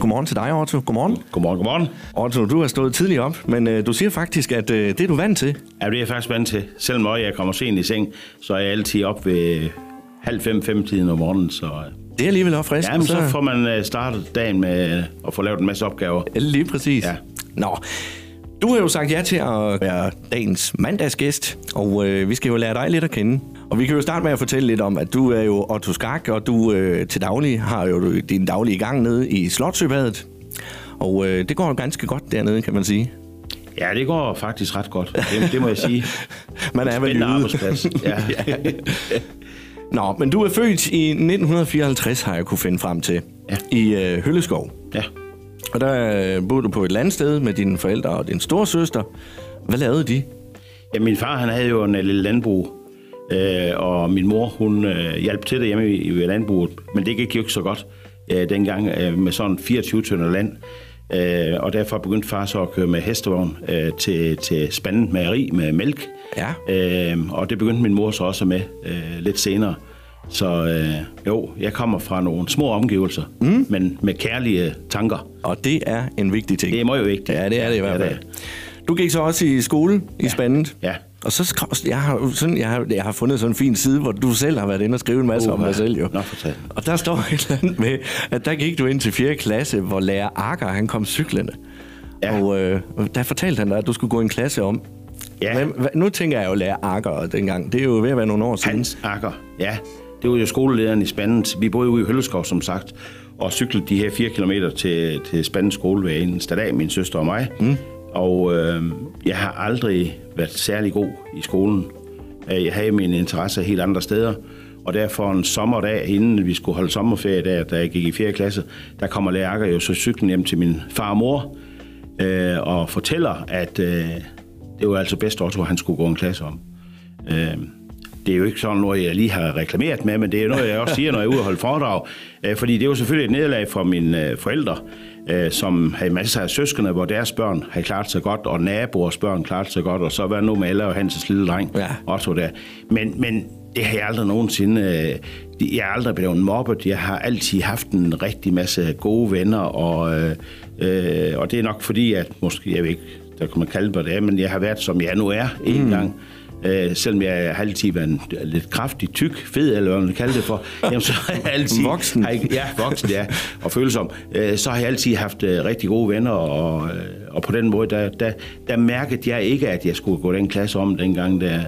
Godmorgen til dig, Otto. Godmorgen. Godmorgen, godmorgen. Otto, du har stået tidligt op, men øh, du siger faktisk, at øh, det er du vant til. Ja, det er jeg faktisk vant til. Selvom jeg kommer sent i seng, så er jeg altid op ved halv fem, fem tiden om morgenen. Så, øh, Det er alligevel også frisk. ja, men så får man øh, startet dagen med øh, at få lavet en masse opgaver. Lige præcis. Ja. Nå, du har jo sagt ja til at være dagens mandagsgæst, og øh, vi skal jo lære dig lidt at kende. Og vi kan jo starte med at fortælle lidt om, at du er jo Otto Skak, og du øh, til daglig har jo din daglige gang nede i Slotsøbadet. Og øh, det går jo ganske godt dernede, kan man sige. Ja, det går faktisk ret godt. Det, det må jeg sige. Man er vel arbejdsplads. Ja. Nå, men du er født i 1954, har jeg kunne finde frem til, Ja. i øh, Hølleskov. ja. Og der øh, boede du på et landsted med dine forældre og din storsøster. Hvad lavede de? Ja, min far han havde jo en øh, lille landbrug, øh, og min mor hun øh, hjalp til derhjemme i, i landbruget, men det gik jo ikke så godt øh, dengang øh, med sådan 24 tønder land. Øh, og derfor begyndte far så at køre med hestevogn øh, til, til spanden mejeri med mælk. Ja. Øh, og det begyndte min mor så også med øh, lidt senere. Så øh, jo, jeg kommer fra nogle små omgivelser, mm. men med kærlige tanker. Og det er en vigtig ting. Det er meget vigtigt. Ja, det er det i hvert Ja, fald. Du gik så også i skole i Spandet. Ja. Og så skrev, jeg har, sådan, jeg, har, jeg har fundet sådan en fin side, hvor du selv har været inde og skrive en masse om Uha. dig selv. Jo. Nå. Og der står et eller andet med, at der gik du ind til 4. klasse, hvor lærer Akker, han kom cyklende. Ja. Og øh, der fortalte han dig, at du skulle gå en klasse om. Ja. Hvem, hva, nu tænker jeg jo lærer Akker dengang. Det er jo ved at være nogle år siden. Hans Akker, ja. Det var jo skolelederen i Spandet. Vi boede ude i Hølleskov, som sagt, og cyklede de her 4 km til, til Spandens skole hver eneste dag, min søster og mig. Mm. Og øh, jeg har aldrig været særlig god i skolen. Øh, jeg havde mine interesser helt andre steder. Og derfor en sommerdag, inden vi skulle holde sommerferie, der, da jeg gik i 4. klasse, der kommer lærer jo så cyklen hjem til min far og mor, øh, og fortæller, at øh, det var altså bedst Otto, han skulle gå en klasse om. Øh, det er jo ikke sådan noget, jeg lige har reklameret med, men det er noget, jeg også siger, når jeg er ude og holde foredrag. Øh, fordi det er jo selvfølgelig et nederlag for mine øh, forældre, øh, som havde masser af søskende, hvor deres børn havde klaret sig godt, og naboers børn klaret sig godt, og så var nu med alle og Hans' lille dreng, Ja. Otto der. Men, men det har jeg aldrig nogensinde... Jeg er aldrig blevet mobbet. Jeg har altid haft en rigtig masse gode venner, og, øh, og det er nok fordi, at måske, jeg ved ikke, der kan man kalde mig det, men jeg har været, som jeg nu er, en mm. gang. Øh, selvom jeg har altid været en, lidt kraftig, tyk, fed, eller hvad man vil kalde det for, jamen, så har jeg altid... Voksen. Har jeg, ja, voksen, ja, og følsom. Øh, så har jeg altid haft øh, rigtig gode venner, og, øh, og på den måde, der, der, der mærkede jeg ikke, at jeg skulle gå den klasse om dengang der. Øh,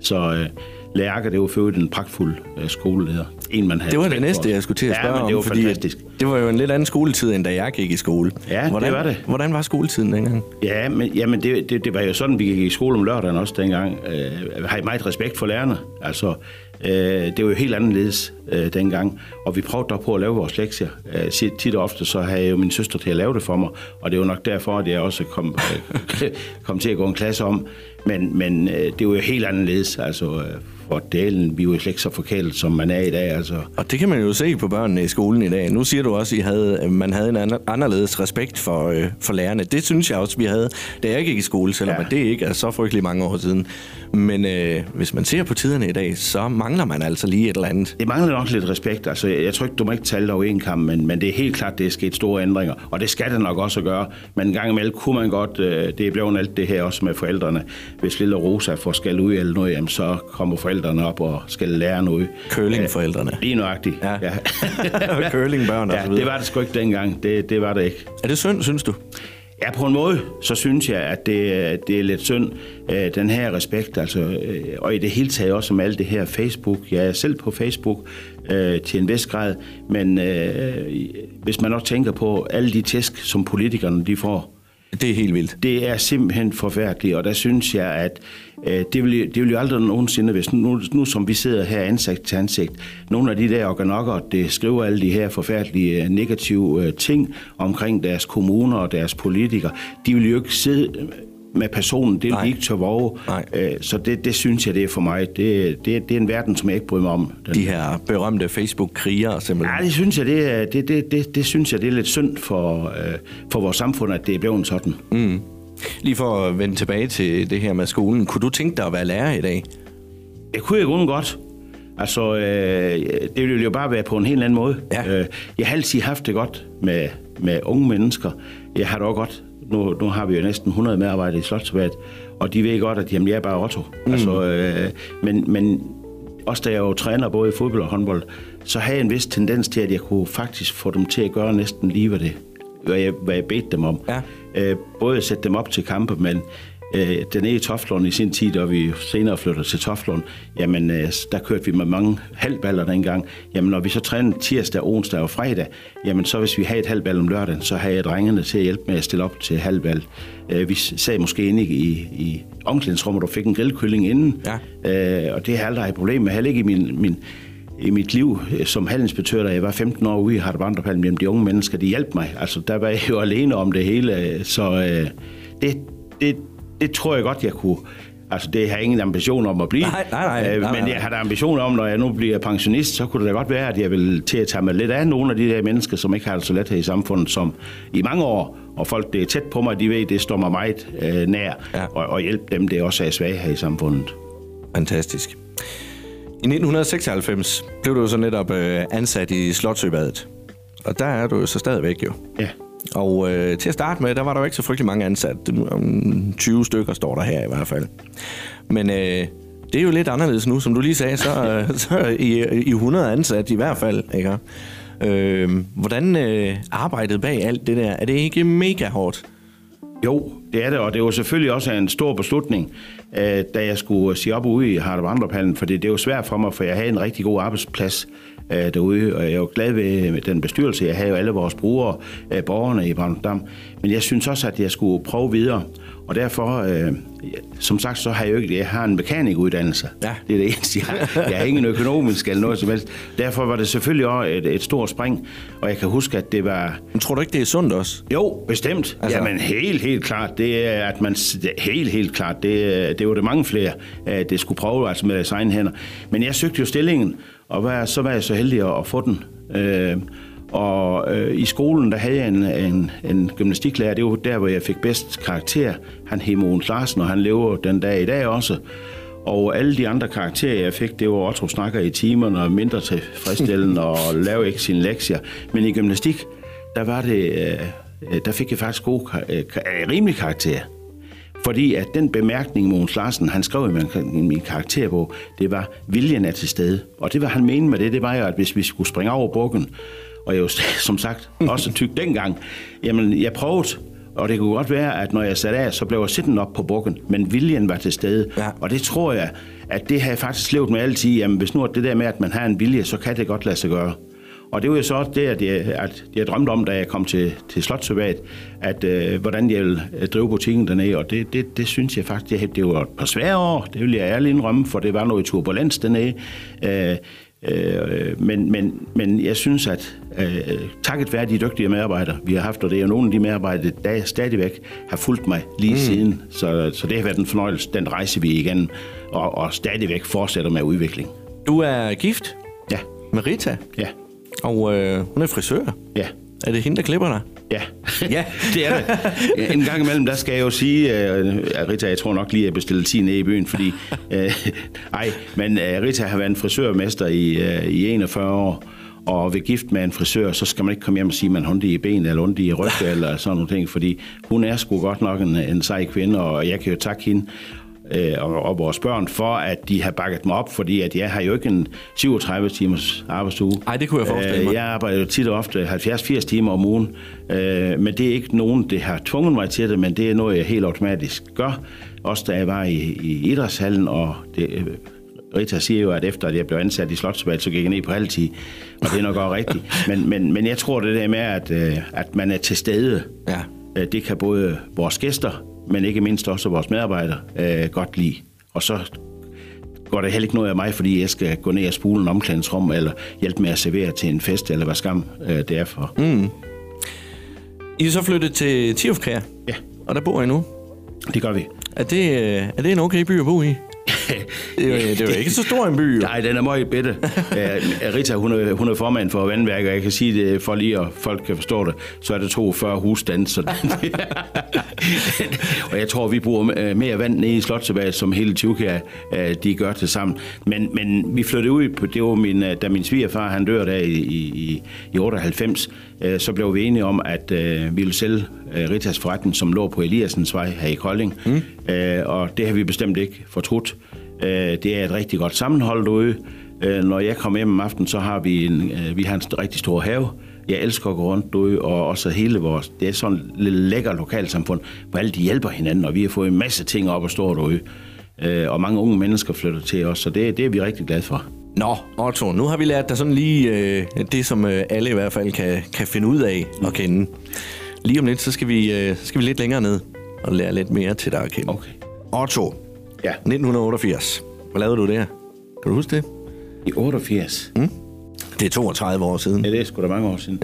så øh, Lærke, det var øvrigt en pragtfuld øh, skoleleder. En, man havde Det var det næste, for. jeg skulle til at ja, spørge men det var om, fordi fantastisk. Det var jo en lidt anden skoletid, end da jeg gik i skole. Ja, det hvordan, var det. Hvordan var skoletiden dengang? Ja, men, jamen det, det, det var jo sådan, vi gik i skole om lørdagen også dengang. Øh, jeg har meget respekt for lærerne. Altså, øh, det var jo helt anderledes øh, dengang. Og vi prøvede dog på at lave vores lektier. Øh, tit- tit og ofte så havde jeg jo min søster til at lave det for mig. Og det var nok derfor, at jeg også kom, øh, kom til at gå en klasse om. Men, men øh, det var jo helt anderledes. Altså, øh, for delen, vi jo slet ikke så forkælet, som man er i dag. Altså, Og det kan man jo se på børnene i skolen i dag. Nu siger du også, at I havde, at man havde en ander- anderledes respekt for, øh, for lærerne. Det synes jeg også, vi havde, da jeg gik i skole, selvom ja. Det ikke er så frygtelig mange år siden. Men øh, hvis man ser på tiderne i dag, så mangler man altså lige et eller andet. Det mangler nok lidt respekt. Altså, jeg, tror ikke, du må ikke tale over en kamp, men, men det er helt klart, det er sket store ændringer. Og det skal det nok også at gøre. Men en gang imellem kunne man godt, øh, det er blevet alt det her også med forældrene. Hvis lille Rosa får skal ud eller noget, jamen, så kommer forældrene op og skal lære noget. Curlingforældrene. Øh, Lige nøjagtigt. Ja. ja. Curlingbørn og så ja videre. det var det sgu ikke dengang. Det, det var det ikke. Er det synd, synes du? Ja, på en måde, så synes jeg, at det, det er lidt synd, øh, den her respekt, altså, øh, og i det hele taget også med alt det her Facebook. Jeg er selv på Facebook øh, til en vis grad, men øh, hvis man også tænker på alle de tæsk, som politikerne de får, det er helt vildt. det er simpelthen forfærdeligt, og der synes jeg, at øh, det, vil, det vil jo aldrig nogensinde, hvis nu, nu som vi sidder her ansigt til ansigt, nogle af de der organokker, det skriver alle de her forfærdelige øh, negative øh, ting omkring deres kommuner og deres politikere, de vil jo ikke sidde med personen, det vil de ikke tør våge. Øh, så det, det synes jeg, det er for mig. Det, det, det er en verden, som jeg ikke bryder mig om. Den, De her berømte Facebook-krigere simpelthen. Ja, det synes jeg, det, er, det, det, det, det synes jeg, det er lidt synd for, øh, for vores samfund, at det er blevet sådan. Mm. Lige for at vende tilbage til det her med skolen. Kunne du tænke dig at være lærer i dag? Jeg kunne grunden godt. Altså, øh, det ville jo bare være på en helt anden måde. Ja. Øh, jeg har altid haft det godt med, med unge mennesker. Jeg har det også godt. Nu, nu har vi jo næsten 100 medarbejdere i Slotsværet, og de ved godt, at jamen, jeg er bare Otto. Mm. Altså, øh, men, men også da jeg jo træner både i fodbold og håndbold, så havde jeg en vis tendens til, at jeg kunne faktisk få dem til at gøre næsten lige, hvad, det, hvad, jeg, hvad jeg bedte dem om. Ja. Øh, både at sætte dem op til kampe, men øh, den i Toftlund i sin tid, da vi senere flyttede til Toftlund, jamen øh, der kørte vi med mange halvballer dengang. Jamen når vi så trænede tirsdag, onsdag og fredag, jamen så hvis vi havde et halvbal om lørdagen, så havde jeg drengene til at hjælpe med at stille op til halvbal. Øh, vi sad måske inde i, i omklædningsrummet og fik en grillkylling inden, Ja. øh, og det har jeg aldrig et problem med. Heller ikke i min, min i mit liv som handelsinspektør, da jeg var 15 år ude i Harderbrandophallen, jamen de unge mennesker, de hjalp mig. Altså, der var jeg jo alene om det hele, så øh, det, det, det tror jeg godt, jeg kunne... Altså, det har jeg ingen ambition om at blive. Nej, nej, nej. Øh, Nej, Men nej. jeg har da ambition om, når jeg nu bliver pensionist, så kunne det da godt være, at jeg vil til at tage mig lidt af nogle af de der mennesker, som ikke har det så let her i samfundet, som i mange år, og folk, det er tæt på mig, de ved, det står mig meget øh, nær, Ja. og, og hjælpe dem, det også er svage her i samfundet. Fantastisk. I 1996 blev du så netop øh, ansat i Slotsøbadet. Og der er du jo så stadigvæk jo. Ja. Og øh, til at starte med, der var der jo ikke så frygtelig mange ansat. Det- Om 20 stykker står der her i hvert fald. Men øh, det er jo lidt anderledes nu, som du lige sagde, så, øh, så I, I 100 ansat i hvert fald. Ikke? Øh, hvordan øh, arbejdet bag alt det der, er det ikke mega hårdt? Jo, det er det, og det var selvfølgelig også en stor beslutning, øh, da jeg skulle sige op ude i Harderbrandophallen, for det, det er jo svært for mig, for jeg havde en rigtig god arbejdsplads øh, derude, og jeg er jo glad ved den bestyrelse, jeg havde jo alle vores brugere, øh, borgerne i Brandendam, men jeg synes også, at jeg skulle prøve videre, og derfor, øh, som sagt, så har jeg jo ikke, jeg har en mekanikuddannelse. Ja. Det er det eneste, jeg har. Jeg har ingen økonomisk eller noget som helst. Derfor var det selvfølgelig også et, et stort spring, og jeg kan huske, at det var, Men tror du ikke, det er sundt også? jo, bestemt. Altså- Jamen helt, helt klart. Det er, at man, helt, helt klart. Det, er- det var det mange flere, at det skulle prøve altså med deres egne hænder. Men jeg søgte jo stillingen, og var, så var jeg så heldig at, at få den. Øh, og øh, i skolen, der havde jeg en, en, en gymnastiklærer. Det var der, hvor jeg fik bedst karakter. Han hed Mogens Larsen, og han lever den dag i dag også. Og alle de andre karakterer, jeg fik, det var Otto snakker i timerne, og mindre tilfredsstillende, og lave ikke sine lektier. Men i gymnastik, der var det, øh, der fik jeg faktisk gode, øh, øh, rimelig karakter. Fordi at den bemærkning, Mogens Larsen, han skrev i min, karakterbog, det var, viljen er til stede. Og det var han mente med det, det var jo, at hvis vi skulle springe over bukken, og jeg var som sagt også tyk dengang, jamen jeg prøvede, og det kunne godt være, at når jeg satte af, så blev jeg siddende op på bukken, men viljen var til stede. Ja. Og det tror jeg, at det har jeg faktisk levet med altid. Jamen hvis nu er det der med, at man har en vilje, så kan det godt lade sig gøre. Og det var jo så det, at jeg, at jeg drømte om, da jeg kom til, til Slotsøbat, at øh, hvordan jeg ville øh, drive butikken dernede. Og det, det, det synes jeg faktisk, det, det var et par svære år, det vil jeg ærligt indrømme, for det var noget turbulens dernede. Øh, øh, men, men, men jeg synes, at øh, takket være de dygtige medarbejdere, vi har haft, og det er jo nogle af de medarbejdere, der stadigvæk har fulgt mig lige mm. siden. Så, så det har været en fornøjelse, den rejse vi igennem, og, og stadigvæk fortsætter med udvikling. Du er gift Ja, med Rita, ja, og øh, hun er frisør. ja. Er det hende, der klipper dig? Ja, Ja. det er det. En gang imellem, der skal jeg jo sige, uh, Rita, jeg tror nok lige, at jeg bestiller 10 nede i byen, fordi... Uh, ej, men uh, Rita har været en frisørmester i, uh, i 41 år, og ved gift med en frisør, så skal man ikke komme hjem og sige, at man har i ben eller ondt i ryggen eller sådan nogle ting, fordi hun er sgu godt nok en, en sej kvinde, og jeg kan jo takke hende øh, og, og vores børn for, at de har bakket mig op, fordi at jeg har jo ikke en 37 timers arbejdsuge. Ej, det kunne jeg forestille mig. Øh, Jeg arbejder jo tit og ofte 70-80 timer om ugen, øh, men det er ikke nogen, det har tvunget mig til det, men det er noget, jeg helt automatisk gør. Også da jeg var i, i idrætshallen, og det, øh, Rita siger jo, at efter at jeg blev ansat i Slotsvalg, så gik jeg ned på halvtid, og det er nok også rigtigt. Men, men, men jeg tror det der med, at, øh, at man er til stede, Ja. det kan både vores gæster, men ikke mindst også vores medarbejdere øh, godt lide. Og så går der heller ikke noget af mig, fordi jeg skal gå ned og spule en omklædningsrum, eller hjælpe med at servere til en fest, eller hvad skam øh, det er for. Mm. I er så flyttet til Tiofkær, Ja, og der bor I nu. det gør vi. Er det, øh, er det en okay by at bo i? Det er, det er jo ikke så stor en by, jo. Nej, den er meget bitte. Rita, hun er, hun er formand for vandværket, og jeg kan sige det, for lige at folk kan forstå det, så er det 42 husstande. Så og jeg tror, vi bruger øh, mere vand nede i Slottsebad, som hele Tjukka, øh, de gør til sammen. Men, men vi flyttede ud, på, det var min, øh, da min svigerfar han dør der i, i, i 98, øh, så blev vi enige om, at vi ville sælge Ritas forretning, som lå på Eliassens vej her i Kolding. Mm. Og det har vi bestemt ikke fortrudt. Øh, det er et rigtig godt sammenhold derude. Øh, når jeg kommer hjem om aftenen, så har vi en, øh, vi har en rigtig stor have. Jeg elsker at gå rundt derude, og også hele vores... Det er sådan et lækker lokalsamfund, hvor alle de hjælper hinanden, og vi har fået en masse ting op at stå derude. Og mange unge mennesker flytter til os, så det, det er vi rigtig glade for. Nå, Otto, nu har vi lært dig sådan lige øh, det, som øh, alle i hvert fald kan, kan finde ud af at kende. Lige om lidt, så skal vi, øh, skal vi lidt længere ned og lære lidt mere til dig at kende. Okay. Otto, Ja, 1988. Hvad lavede du der? Kan du huske det? i 88. Mm. Det er 32 år siden. Ja, det er sgu da mange år siden.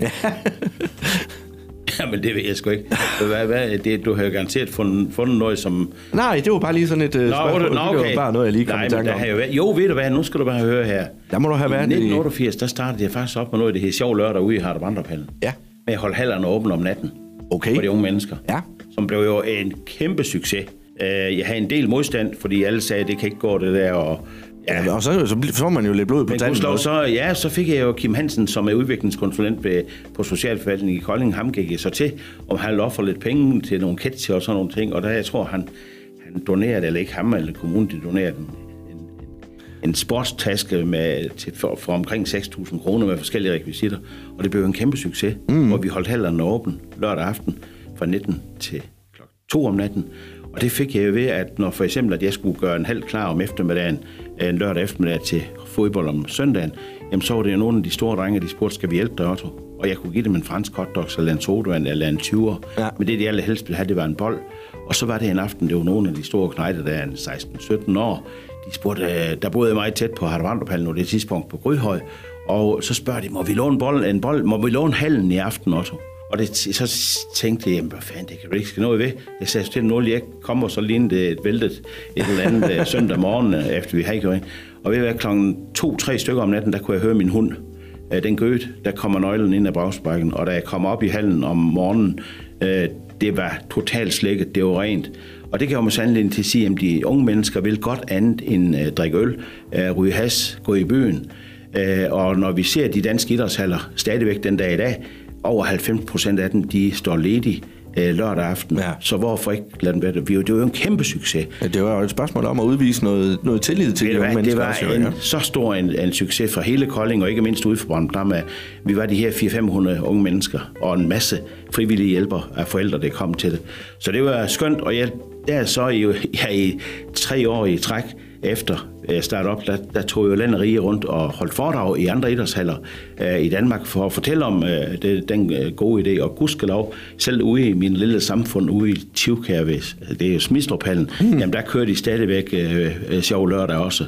Jamen, det ved jeg sgu ikke. Hvad, hvad, det, du har jo garanteret fundet, fundet noget, som... Nej, det var bare lige sådan et øh, spørgsmål. nå, Det var bare noget, jeg lige kom Nej, i tanke om. jo, været, jo, ved du hvad, nu skal du bare høre her. Der må du have I været i... 1988, der startede jeg faktisk op med noget, det hed Sjov Lørdag ude i Harder Vandrepallen. Ja, Med at holde hallerne åbne om natten okay. for de unge mennesker. Ja. Som blev jo en kæmpe succes. Øh, Jeg havde en del modstand, fordi alle sagde, at det kan ikke gå det der, og Ja, Ja, og så, så, får man jo lidt blod på tanden. gudskelov, også. så, ja, så fik jeg jo Kim Hansen, som er udviklingskonsulent ved, på Socialforvaltningen i Kolding. Ham gik jeg så til, om han ville ofre lidt penge til nogle ketchup og sådan nogle ting. Og der, jeg tror, han, han donerede, eller ikke ham, eller kommunen, de donerede en, en, en, sportstaske med, til, for, for omkring 6.000 kroner med forskellige rekvisitter. Og det blev en kæmpe succes, mm. hvor vi holdt hallerne åben lørdag aften fra 19 til klokken 2 om natten. Og det fik jeg jo ved, at når for eksempel, at jeg skulle gøre en halv klar om eftermiddagen, en lørdag eftermiddag til fodbold om søndagen, jamen så var det jo nogle af de store drenge, de spurgte, skal vi hjælpe dig, Otto? Og jeg kunne give dem en fransk hotdog, eller en sodavand, eller en 20'er. Ja. Men det, de allerhelst ville have, det var en bold. Og så var det en aften, det var nogle af de store knejder, der er en 16-17 år. De spurgte, øh, der boede jeg meget tæt på Hardervandruphallen på det tidspunkt på Gryhøj. Og så spørger de, må vi låne bold, en bold, må vi låne hallen i aften, Otto? Og det, så tænkte jeg, hvad fanden, det kan du ikke ske noget ved. Jeg sagde til den jeg kommer så lignede et væltet et eller andet øh, søndag morgen, øh, efter vi havde gjort. Og ved at være klokken to-tre stykker om natten, der kunne jeg høre min hund. Øh, den gød, der kommer nøglen ind af bragsbakken, og da jeg kom op i hallen om morgenen, det var totalt slækket, det var rent. Og det kan jo med sandelig til at sige, at de unge mennesker vil godt andet end øh, drikke øl, øh, ryge has, gå i byen. Øh, og når vi ser de danske idrætshaller stadigvæk den dag i dag, over 90 procent af dem, de står ledige øh, lørdag aften. Ja. Så hvorfor ikke lade dem være det? Det var jo en kæmpe succes. Ja, det var jo et spørgsmål om at udvise noget, noget tillid til Ved de unge hvad, det mennesker. var en, ja. så stor en, en succes for hele Kolding, og ikke mindst ude for Brøndby. Vi var de her 400-500 unge mennesker, og en masse frivillige hjælper af forældre, der kom til det. Så det var skønt, og jeg, der er så i, ja, i tre år i træk efter startede op, der, der tog jo land og rige rundt og holdt foredrag i andre idrætshaller øh, i Danmark for at fortælle om øh, det, den øh, gode idé. Og gudskelov, selv ude i min lille samfund, ude i Tivkærvæs, det er jo Smidstruphallen, mm. jamen der kører de stadigvæk øh, øh, sjov lørdag også,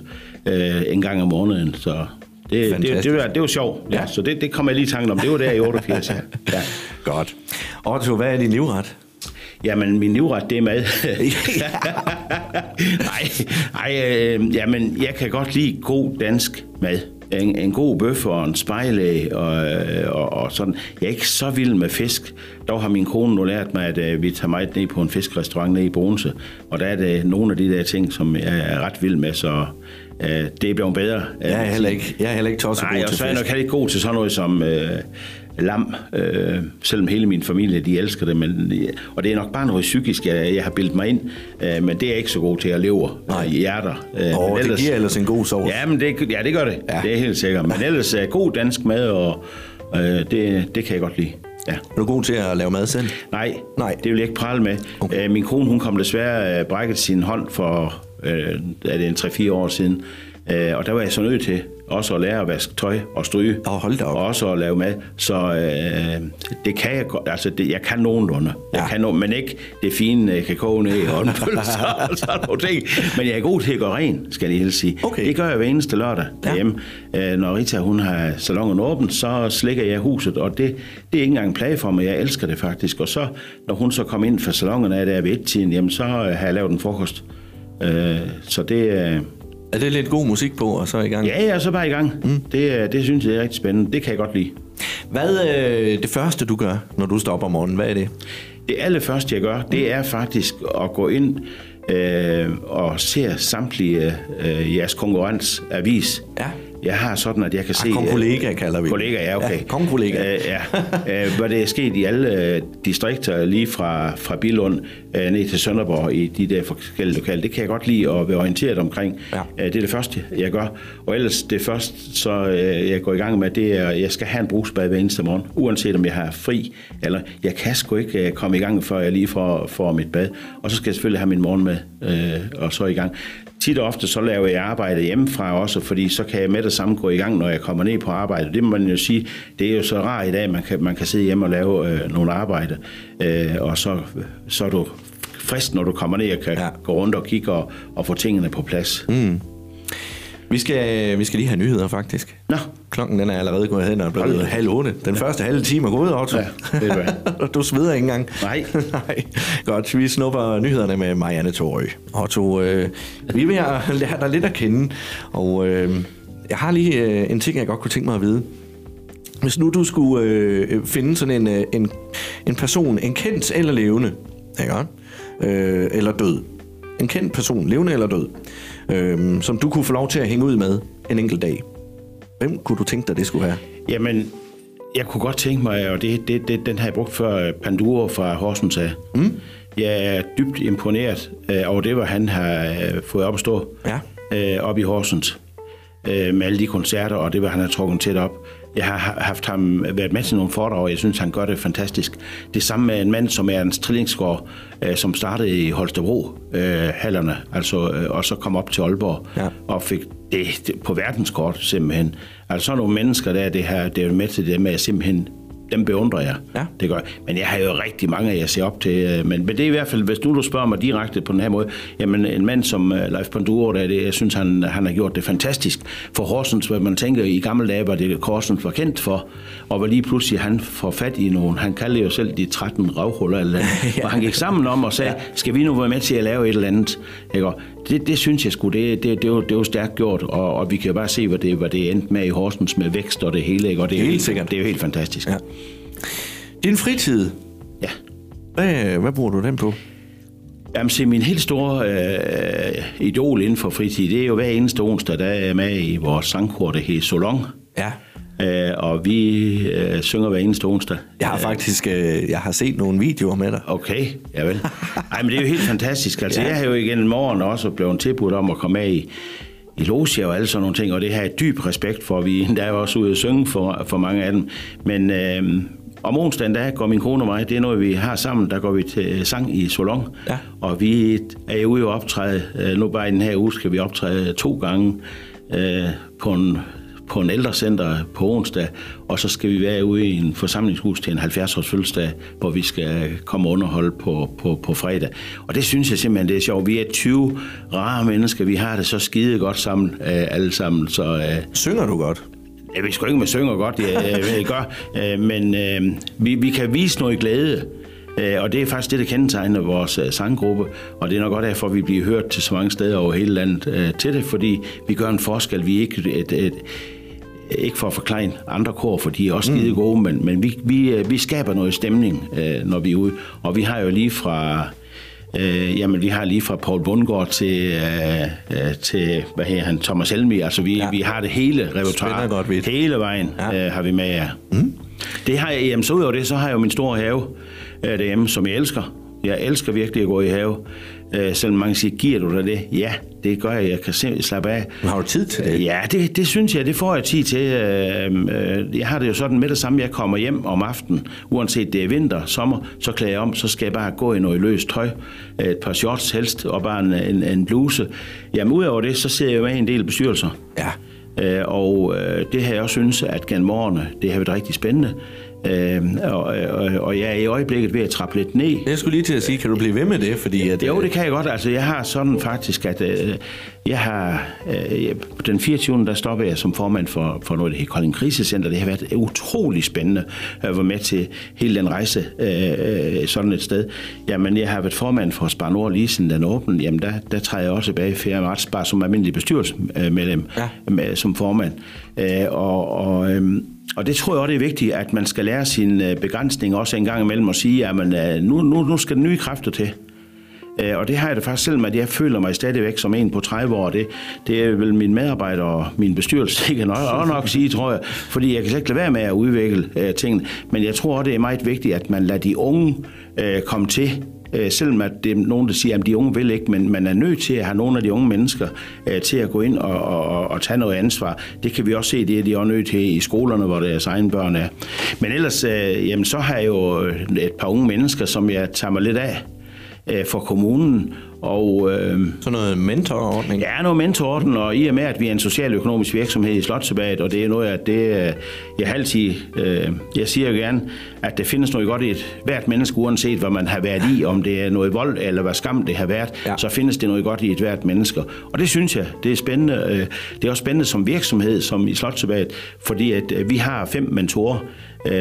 øh, en gang om måneden. Så det, det, det, var, det var sjovt. Ja. Ja. Så det, det kom jeg lige i tanken om. Det var der i 88. Ja. ja. Godt. Otto, hvad er din livret? Jamen, min livret, det er mad. nej, nej øh, jamen, jeg kan godt lide god dansk mad. En, en god bøf og en spejlæg og, øh, og, og sådan. Jeg er ikke så vild med fisk. Dog har min kone nu lært mig, at øh, vi tager meget ned på en fiskerestaurant nede i Bogense. Og der er det nogle af de der ting, som jeg er ret vild med, så øh, det er blevet bedre. Jeg er heller ikke, jeg er heller ikke tosset Nej, god og til så er jeg fisk. nok heller ikke god til sådan noget som øh, lam, øh, selvom hele min familie, de elsker det, men, og det er nok bare noget psykisk, jeg, jeg har bildet mig ind, øh, men det er jeg ikke så god til at leve Nej. i hjerter. Øh, Og det giver ellers en god sovs. Ja, men det, ja, det gør det, Ja. det er helt sikkert. Men ellers er god dansk mad, og øh, det, det kan jeg godt lide. Ja. Er du god til at lave mad selv? Nej, Nej. det vil jeg ikke prale med. Okay. Okay. min kone hun kom desværre øh, brækket sin hånd for øh, er det en 3-4 år siden. Øh, og der var jeg så nødt til også at lære at vaske tøj og stryge. Åh, hold da op. Og også at lave mad. Så øh, det kan jeg godt. Altså, det, jeg kan nogenlunde. Jeg Ja. kan no, men ikke det fine øh, kakao ned i håndpølser og sådan nogle ting. Men jeg er god til at gå ren, skal jeg helst sige. Okay. Det gør jeg hver eneste lørdag Ja. derhjemme. Øh, når Rita hun har salongen åben, så slikker jeg huset, og det, det er ikke engang en plage for mig. Jeg elsker det faktisk. Og så, når hun så kom ind fra salongen af der ved et-tiden, jamen, så øh, har jeg lavet en frokost. Øh, så det, øh, Er det lidt god musik på, og så i gang? Ja, ja, så bare i gang. Mm. Det, øh, det synes jeg er rigtig spændende. Det kan jeg godt lide. Hvad er det første, du gør, når du står op om morgenen? Hvad er det? Det allerførste, jeg gør, det er faktisk at gå ind øh, og se samtlige øh, jeres konkurrensavis. Ja. Jeg har sådan, at jeg kan se... Ah, kollega kalder vi. Kollega, ja, okay. Ja, kongkollega. Øh, ja. Øh, Hvor det er sket i alle øh, distrikter, lige fra, fra Bilund øh, ned til Sønderborg i de der forskellige lokale. Det kan jeg godt lide at være orienteret omkring. Ja. Øh, Det er det første, jeg gør. Og ellers det første, så øh, jeg går i gang med, det er, at jeg skal have en brugsbad hver eneste morgen, uanset om jeg har fri, eller jeg kan sgu ikke øh, komme i gang, før jeg lige får, får mit bad. Og så skal jeg selvfølgelig have min morgen med, øh, og så i gang. Tit og ofte så laver jeg arbejde hjemmefra også, fordi så kan jeg med det samme gå i gang, når jeg kommer ned på arbejde. Det må man jo sige, det er jo så rart i dag, man kan, man kan sidde hjemme og lave øh, nogle arbejde, øh, og så, så er du frisk, når du kommer ned og kan ja. gå rundt og kigge og, og få tingene på plads. Mm. Vi skal, vi skal lige have nyheder, faktisk. Nå, Klokken den er allerede gået hen og er blevet Hold halv otte. Den første halve time er gået, Otto. Ja, du hvad. du sveder ikke engang. Nej. Nej. Godt, vi snupper nyhederne med Marianne Torø. Otto, øh, vi er ved at lære dig lidt at kende, og øh, jeg har lige øh, en ting, jeg godt kunne tænke mig at vide. Hvis nu du skulle øh, finde sådan en, øh, en, en person, en kendt eller levende, ikke? Øh, eller død. En kendt person, levende eller død, øh, som du kunne få lov til at hænge ud med en enkelt dag. Hvem kunne du tænke dig, det skulle være? Jamen, jeg kunne godt tænke mig, og det, det, det, den har jeg brugt før, Panduro fra Horsens af. Mm. Jeg er dybt imponeret øh, over det, hvad han har øh, fået op at stå Ja. øh, op i Horsens øh, med alle de koncerter, og det, hvad han har trukket tæt op. Jeg har ha- haft ham været med til nogle foredrag, og jeg synes, han gør det fantastisk. Det samme med en mand, som er en trillingsgård, øh, som startede i Holstebro, øh, hallerne, altså, øh, og så kom op til Aalborg, Ja. og fik det, det på verdenskort simpelthen. Altså sådan nogle mennesker der, det her, det er med til det med at simpelthen dem beundrer jeg. Ja. Det gør. Men jeg har jo rigtig mange, jeg ser op til. øh, Men, men det er i hvert fald, hvis nu du spørger mig direkte på den her måde, jamen en mand som uh, Leif Panduro, der, det, jeg synes, han, han har gjort det fantastisk for Horsens, hvad man tænker, i gamle dage var det Horsens var kendt for, og hvor lige pludselig han får fat i nogen, han kalder jo selv de 13 røvhuller, eller andet, hvor han gik sammen om og sagde, skal vi nu være med til at lave et eller andet? Ikke? Det, det synes jeg sgu, det, det, det, jo, det jo stærkt gjort, og, og vi kan jo bare se, hvad det, hvad det endte med i Horsens med vækst og det hele, ikke? og det er, Helt sikkert. det er jo helt fantastisk. Ja. Din fritid, ja. hvad, hvad bruger du den på? Jamen, se, min helt store øh, idol inden for fritid, det er jo hver eneste onsdag, der er jeg med i vores sangkor, der hedder Solong. Ja. Øh, og vi øh, synger hver eneste onsdag. Jeg har faktisk øh, jeg har set nogle videoer med dig. Okay, ja vel. Ej, men det er jo helt fantastisk. Altså, Ja. jeg har jo igen morgen også blevet tilbudt om at komme med i, i loge og alle sådan nogle ting, og det har jeg dyb respekt for. Vi der er jo også ude at synge for, for mange af dem. Men øh, om onsdagen, der går min kone og mig, det er noget, vi har sammen, der går vi til sang i Solong. Ja. Og vi er jo ude og optræde, øh, nu bare i den her uge skal vi optræde to gange øh, på en på en ældrecenter på onsdag, og så skal vi være ude i en forsamlingshus til en 70-års fødselsdag, hvor vi skal komme og underholde på, på, på fredag. Og det synes jeg simpelthen, det er sjovt. Vi er 20 rare mennesker, vi har det så skide godt sammen, øh, alle sammen, så... Øh, Synger du godt? jeg ved sgu ikke, om jeg synger godt, jeg, jeg, jeg gør, øh, men øh, vi, vi kan vise noget glæde. Øh, Og det er faktisk det, der kendetegner vores øh, sanggruppe, og det er nok godt derfor, at vi bliver hørt til så mange steder over hele landet øh, til det, fordi vi gør en forskel. Vi er ikke et, et, ikke for at forklare andre kor, for de er også skide gode, men, men vi, vi, vi skaber noget stemning, øh, når vi er ude. Og vi har jo lige fra... Øh, jamen, vi har lige fra Paul Bundgaard til, øh, øh, til hvad hedder han, Thomas Helmi. Altså, vi, Ja. ja. vi har det hele repertoire. godt vidt. Hele vejen Ja. ja. øh, har vi med jer. Mm. Det har jeg, jamen, så ud over det, så har jeg jo min store have øh, derhjemme, som jeg elsker. Jeg elsker virkelig at gå i have. Øh, selvom mange siger, giver du dig det? Ja, det gør jeg. Jeg kan simpelthen slappe af. Men har du tid til det? Ja, det, det synes jeg, det får jeg tid til. Øh, øh, Jeg har det jo sådan med det samme, jeg kommer hjem om aftenen, uanset det er vinter, sommer, så klæder jeg om, så skal jeg bare gå i noget løst tøj, et par shorts helst, og bare en, en, en bluse. Jamen udover det, så sidder jeg jo med en del bestyrelser. Ja. Øh, og øh, det har jeg også synes, at gennem årene, det har været rigtig spændende. Øh, og, og, og jeg er i øjeblikket ved at trappe lidt ned. Jeg skulle lige til at sige, kan du blive ved med det? Fordi at, Jo, det kan jeg godt. Altså, jeg har sådan faktisk, at øh, jeg har... Øh, den 24. der stopper jeg som formand for, for noget, der hedder Kolding Krisecenter. Det har været utrolig spændende at være med til hele den rejse øh, sådan et sted. Jamen, jeg har været formand for Spar Nord lige siden den åbne. Jamen, der, der træder jeg også tilbage i 4. marts, bare som almindelig bestyrelsesmedlem, Ja. med, som formand. Øh, og, og, øh, og det tror jeg også, det er vigtigt, at man skal lære sine begrænsninger også en gang imellem og sige, at man, øh, nu, nu, nu skal nye kræfter til. Øh, Og det har jeg det faktisk selv med, at jeg føler mig stadigvæk som en på 30 år. Det, det er vel min medarbejder og min bestyrelse, jeg nok, nok sige, tror jeg. Fordi jeg kan slet ikke lade være med at udvikle øh, tingene. Men jeg tror også, det er meget vigtigt, at man lader de unge øh, komme til. Øh, selvom at det er nogen, der siger, at de unge vil ikke, men man er nødt til at have nogle af de unge mennesker øh, til at gå ind og, og, og, og tage noget ansvar. Det kan vi også se, det er de også nødt til i skolerne, hvor deres egne børn er. Men ellers, øh, jamen, så har jeg jo et par unge mennesker, som jeg tager mig lidt af øh, for kommunen. Og øh, Sådan noget mentorordning. ja, noget mentororden, og i og med, at vi er en socialøkonomisk virksomhed i Slottsabad, og det er noget, at det, øh, jeg altid, øh, jeg siger jo gerne, at der findes noget godt i et hvert menneske, uanset hvad man har været i, om det er noget vold eller hvad skam det har været, Ja. så findes det noget godt i et hvert menneske. Og det synes jeg, det er spændende. øh, Det er også spændende som virksomhed, som i Slottsabad, fordi at øh, vi har fem mentorer,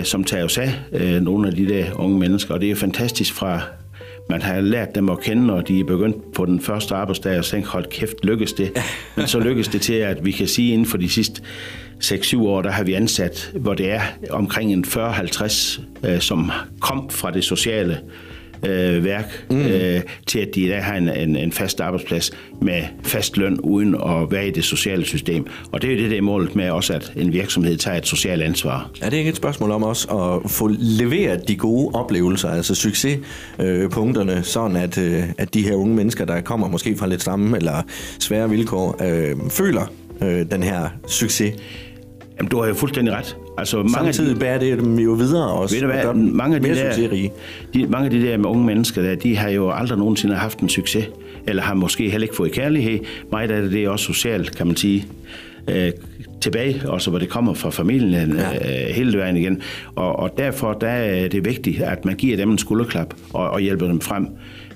som tager os af nogle af de der unge mennesker, og det er fantastisk fra man har lært dem at kende, når de er begyndt på den første arbejdsdag, og tænkt, hold kæft, lykkes det. Men så lykkes det til, at vi kan sige, inden for de sidste 6-7 år, der har vi ansat, hvor det er omkring en 40-50, øh, som kom fra det sociale øh, værk, mm. øh, til at de i dag har en, en, en fast arbejdsplads med fast løn, uden at være i det sociale system. Og det er jo det, der er målet med også, at en virksomhed tager et socialt ansvar. Er det ikke et spørgsmål om også at få leveret de gode oplevelser, altså succespunkterne, sådan at, øh, at de her unge mennesker, der kommer måske fra lidt samme eller svære vilkår, øh, føler øh, den her succes. Jamen, du har jo fuldstændig ret. Altså, mange af de- Samtidig bærer det dem jo videre også. Ved du og hvad, dem mange af, de der, de, mange af de der unge mennesker der, de har jo aldrig nogensinde haft en succes, eller har måske heller ikke fået kærlighed. Meget af det, det er også socialt, kan man sige. Øh, tilbage, også hvor det kommer fra familien ja. øh, hele vejen igen. Og, og derfor der er det vigtigt, at man giver dem en skulderklap og, og hjælper dem frem.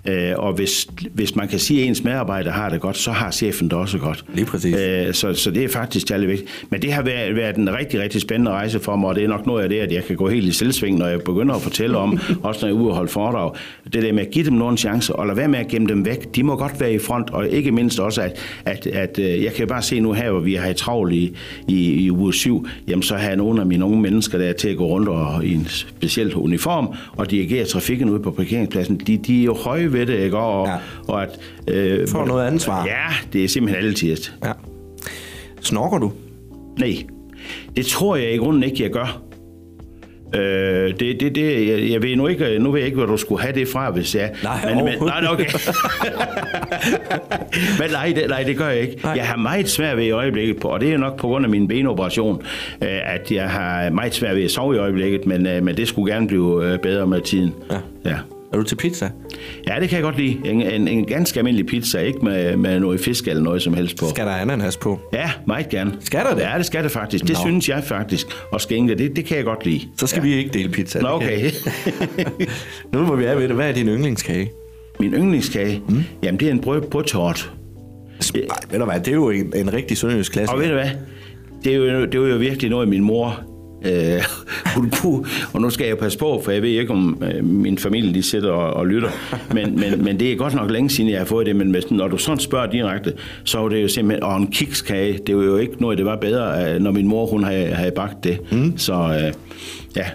Øh, og hvis, hvis man kan sige, at ens medarbejder har det godt, så har chefen det også godt. Lige præcis. Øh, så, så det er faktisk særlig vigtigt. Men det har været, været en rigtig, rigtig spændende rejse for mig, og det er nok noget af det, at jeg kan gå helt i selvsving, når jeg begynder at fortælle om, også når jeg er ude og holde foredrag. Det der med at give dem nogle chancer, og lade være med at gemme dem væk. De må godt være i front, og ikke mindst også, at, at, at øh, jeg kan bare se nu her, hvor vi har i travlt i, i, i uge 7, jamen så har jeg nogle af mine unge mennesker der til at gå rundt og, i en speciel uniform og dirigere trafikken ude på parkeringspladsen. De, de er jo høje ved det, ikke? Og, Ja. og at, øh, Får noget ansvar. Ja, det er simpelthen altid. Ja. Snorker du? Nej, det tror jeg i grunden ikke, jeg gør. Øh, det, det, det, jeg, jeg ved nu ikke, nu ved jeg ikke, hvor du skulle have det fra, hvis jeg... Nej, men, men, nej, okay. men nej det, nej, det gør jeg ikke. Nej. Jeg har meget svært ved i øjeblikket, på, og det er nok på grund af min benoperation, øh, at jeg har meget svært ved at sove i øjeblikket, men, øh, men det skulle gerne blive øh, bedre med tiden. Ja. ja. Er du til pizza? Ja, det kan jeg godt lide. En, en, en ganske almindelig pizza, ikke med, med noget fisk eller noget som helst på. Skal der ananas på? Ja, meget gerne. Skal der det? Ja, det skal det faktisk. Det Nå. synes jeg faktisk. Og skænke, det, det kan jeg godt lide. Så skal ja. vi ikke dele pizza. Nå, det okay. nu hvor vi er ved det, hvad er din yndlingskage? Min yndlingskage, mm. jamen det er en brød, brødtort. Nej, ved du hvad, det er jo en, en rigtig sønderjysk klasse. Og ved du hvad? Det er jo, det var jo virkelig noget, min mor... Øh, og nu skal jeg passe på, for jeg ved ikke, om øh, min familie de sidder og, og lytter. Men, men, men det er godt nok længe siden, jeg har fået det. Men hvis, når du sådan spørger direkte, så var det jo simpelthen... Og en kikskage, det var jo ikke noget, det var bedre, øh, når min mor hun havde, havde bagt det. Mm. Så øh, ja,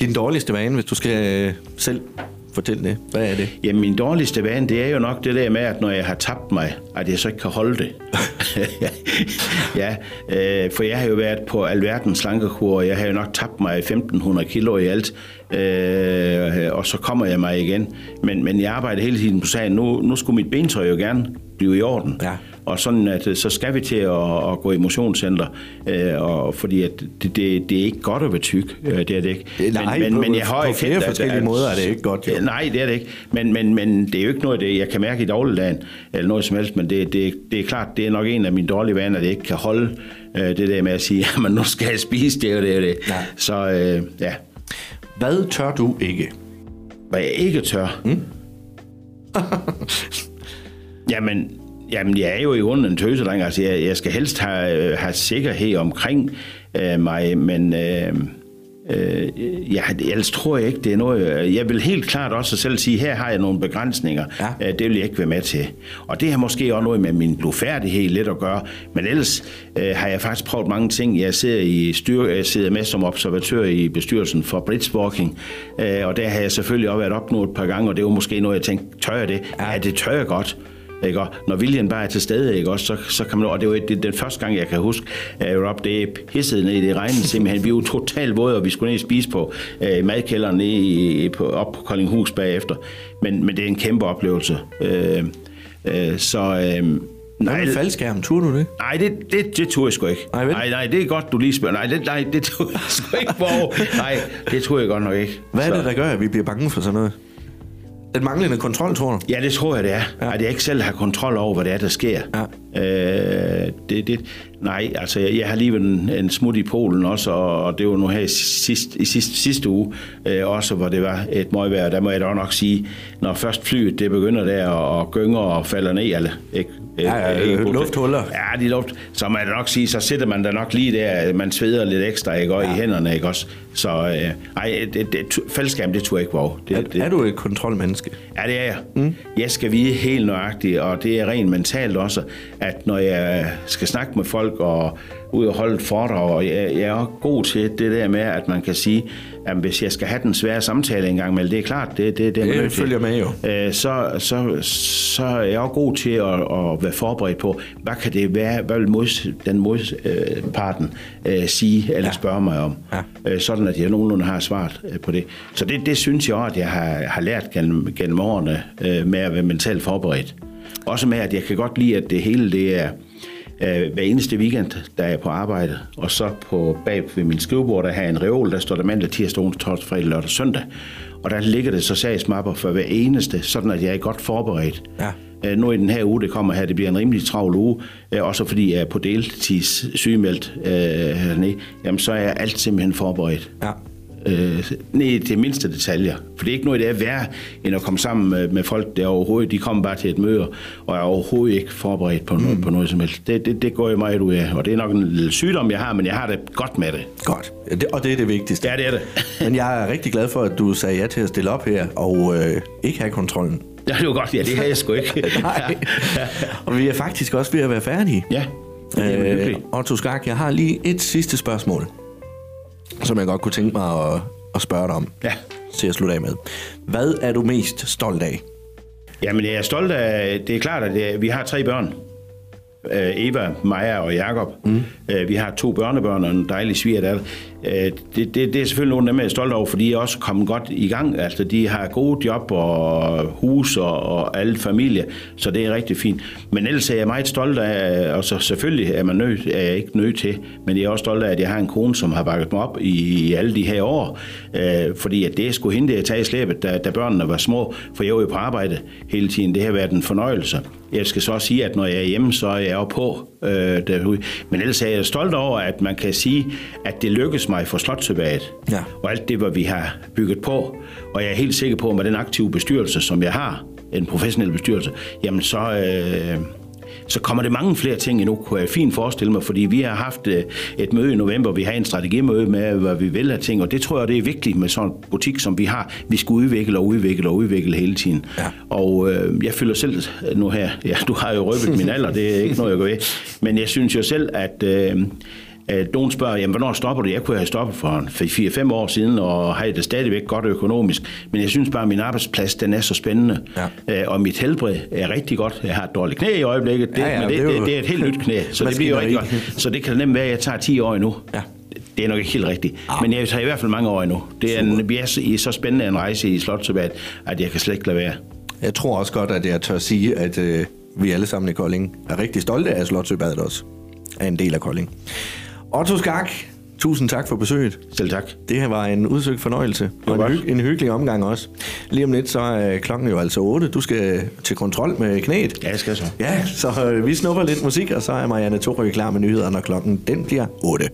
Din dårligste vane, hvis du skal øh, selv fortælle det. Hvad er det? Jamen, min dårligste vane, det er jo nok det der med, at når jeg har tabt mig, at jeg så ikke kan holde det. ja, øh, for jeg har jo været på alverdens slankekur, og jeg har jo nok tabt mig 1.500 kilo i alt, øh, og så kommer jeg mig igen. Men, men jeg arbejder hele tiden på sagen. Nu, nu skulle mit bentøj jo gerne blive i orden. Ja. Og sådan, at øh, så skal vi til at, at gå i motionscenter, øh, og, fordi at det, det, det er ikke godt at være tyk, øh, det er det ikke. Det- nej, på- på flere erkendt, at- forskellige at- måder er det ikke godt, jo. Ja, Nej, det er det ikke. Men, men, men det er jo ikke noget, det, jeg kan mærke i dagligdagen, eller noget som helst, men det, det, det er klart, det er nok en af mine dårlige vaner, jeg ikke kan holde Øh, det der med at sige, at nu skal jeg spise, det jo det. Er det. Ja. Så øh, ja, Hvad tør du ikke? hvad jeg ikke tør. Mm. jamen, jamen, jeg er jo i grunden en tøsedreng. Altså, jeg, jeg skal helst have, have sikkerhed omkring øh, mig, men øh, øh, jeg, ellers tror jeg ikke, det er noget... Jeg vil helt klart også selv sige, her har jeg nogle begrænsninger. Ja. Øh, det vil jeg ikke være med til. Og det har måske også noget med min blodfærdighed lidt at gøre. Men ellers øh, har jeg faktisk prøvet mange ting. Jeg sidder, i styr, jeg sidder med som observatør i bestyrelsen for bridgewalking, øh, og der har jeg selvfølgelig også været op nu et par gange, og det var måske noget, jeg tænkte, tør jeg det? Ja, ja det tør jeg godt. Ikke? Og når viljen bare er til stede, ikke? Også, så, så kan man, og det var det, den første gang, jeg kan huske, at jeg var op, det pissede ned i det regn, simpelthen. Vi var totalt våde, og vi skulle ned og spise på øh, madkælderen nede i, på, op på Koldinghus bagefter. Men, men det er en kæmpe oplevelse. Øh, øh, så... Øh, Nej, med faldskærm, turde du det? Nej, det, det, det turde jeg sgu ikke. Nej, nej, nej, det er godt, du lige spørger. Nej, det, nej, det turde jeg sgu ikke. Hvor? Nej, det tror jeg godt nok ikke. Hvad er det, der gør, at vi bliver bange for sådan noget? Den manglende kontrol, tror du? Ja, det tror jeg, det er. Ja. At jeg ikke selv har kontrol over, hvad det er, der sker. Ja. Øh, det, det, nej, altså, jeg, jeg har lige været en, en smut i Polen også, og, og det var nu her i sidste, i sidste, sidste uge øh, også, hvor det var et møgvejr. Der må jeg da nok sige, når først flyet det begynder der og gynger og falder ned, eller ikke? Ja, ja, Ikke- lufthuller. Ja, de luft. Så da nok sige, så sætter man da nok lige der, man sveder lidt ekstra, ikke? Og ja. i hænderne, ikke også? Så øh, ej, det, det, fællesskab, det tror jeg ikke, hvor. Det, Er, det, er du et kontrolmenneske? Ja, det er jeg. Mm. Jeg skal vide helt nøjagtigt, og det er rent mentalt også, at når jeg skal snakke med folk og ud og holde et foredrag, og jeg, jeg er også god til det der med, at man kan sige, at hvis jeg skal have den svære samtale engang, men det er klart, det, det, det, Det nødt følger med jo. Øh, så, så, så er jeg også god til at, at være forberedt på, hvad kan det være, hvad vil mods, den modparten øh, sige eller Ja. spørge mig om. Ja. Øh, sådan at jeg nogenlunde har svaret øh, på det. Så det, det synes jeg også, at jeg har, har lært gennem, gennem årene øh, med at være mentalt forberedt. Også med, at jeg kan godt lide, at det hele det er øh, hver eneste weekend, der er jeg på arbejde. Og så på bag ved min skrivebord, der har jeg en reol, der står der mandag, tirsdag, onsdag, torsdag, fredag, lørdag, søndag. Og der ligger det så sagsmapper for hver eneste, sådan at jeg er godt forberedt. Ja. Øh, Nu i den her uge, det kommer her, det bliver en rimelig travl uge, øh, også fordi jeg er på deltids sygemeldt øh, hernede, jamen så er jeg alt simpelthen forberedt. Ja. Øh, ned til mindste detaljer. For det er ikke noget, det er værre, end at komme sammen med, med folk, der overhovedet, de kommer bare til et møde, og er overhovedet ikke forberedt på noget, mm. på noget som helst. Det, det, det går jeg meget ud af, og det er nok en lille sygdom, jeg har, men jeg har det godt med det. Godt. Det, og det er det vigtigste. Ja, det er det. Men jeg er rigtig glad for, at du sagde ja til at stille op her og øh, ikke have kontrollen. Ja, det var godt, ja, det har jeg sgu ikke. Nej. og vi er faktisk også ved at være færdige. Ja, Øh. Otto Skak, jeg har lige et sidste spørgsmål, som jeg godt kunne tænke mig at, at spørge dig om Ja. til at slutte af med. Hvad er du mest stolt af? Jamen, jeg er stolt af, det er klart, at det, vi har tre børn. Øh, Eva, Maja og Jakob. Mm. Vi har to børnebørn og en dejlig svigerdatter. Øh, Det, det, det er selvfølgelig nogle af dem, jeg er stolt over, fordi de er også kommet godt i gang. Altså, de har gode job og hus og, og alle familie, så det er rigtig fint. Men ellers er jeg meget stolt af, og så selvfølgelig er, man nødt, er jeg ikke nødt til, men jeg er også stolt af, at jeg har en kone, som har bakket mig op i, i alle de her år. Øh, fordi at det skulle hende, jeg tage i slæbet, da, da børnene var små, for jeg var jo på arbejde hele tiden. Det har været en fornøjelse. Jeg skal så også sige, at når jeg er hjemme, så er jeg jo på øh, derude. Men ellers er jeg stolt over, at man kan sige, at det lykkedes mig for Slotsøbaget. Ja. Og alt det, hvad vi har bygget på. Og jeg er helt sikker på, at med den aktive bestyrelse, som jeg har, en professionel bestyrelse, jamen så... Øh, så kommer det mange flere ting endnu, kunne jeg fint forestille mig, fordi vi har haft øh, et møde i november, vi har en strategimøde med, hvad vi vil have ting, og det tror jeg, det er vigtigt med sådan en butik, som vi har. Vi skal udvikle og udvikle og udvikle hele tiden. Ja. Og øh, jeg føler selv nu her, ja, du har jo røbet min alder, det er ikke noget, jeg går ved, men jeg synes jo selv, at... Øh, at nogen spørger, jamen, hvornår stopper du? Jeg kunne have stoppet for 4-5 år siden, og har det stadigvæk godt økonomisk. Men jeg synes bare, at min arbejdsplads, den er så spændende. Ja. Øh, og mit helbred er rigtig godt. Jeg har et dårligt knæ i øjeblikket, det, Ja, ja, men det, det er jo- det, er et helt nyt knæ, så det bliver jo rigtig godt. Så det kan nemt være, at jeg tager 10 år endnu. Ja. Det er nok ikke helt rigtigt. Men jeg tager i hvert fald mange år endnu. Det er en, vi er så- spændende en rejse i Slottsøbat, at jeg kan slet ikke lade være. Jeg tror også godt, at jeg tør sige, at øh, vi alle sammen i Kolding er rigtig stolte af, at Slotsøbadet også er en del af Kolding. Otto Skak, Tusind tak for besøget. Selv tak. Det her var en udsøgt fornøjelse, og en, hyg, en hyggelig omgang også. Lige om lidt, så er klokken jo altså 8. Du skal til kontrol med knæet. Ja, jeg skal så. Ja, så øh, vi snupper lidt musik, og så er Marianne Torø klar med nyheder, når klokken den bliver 8.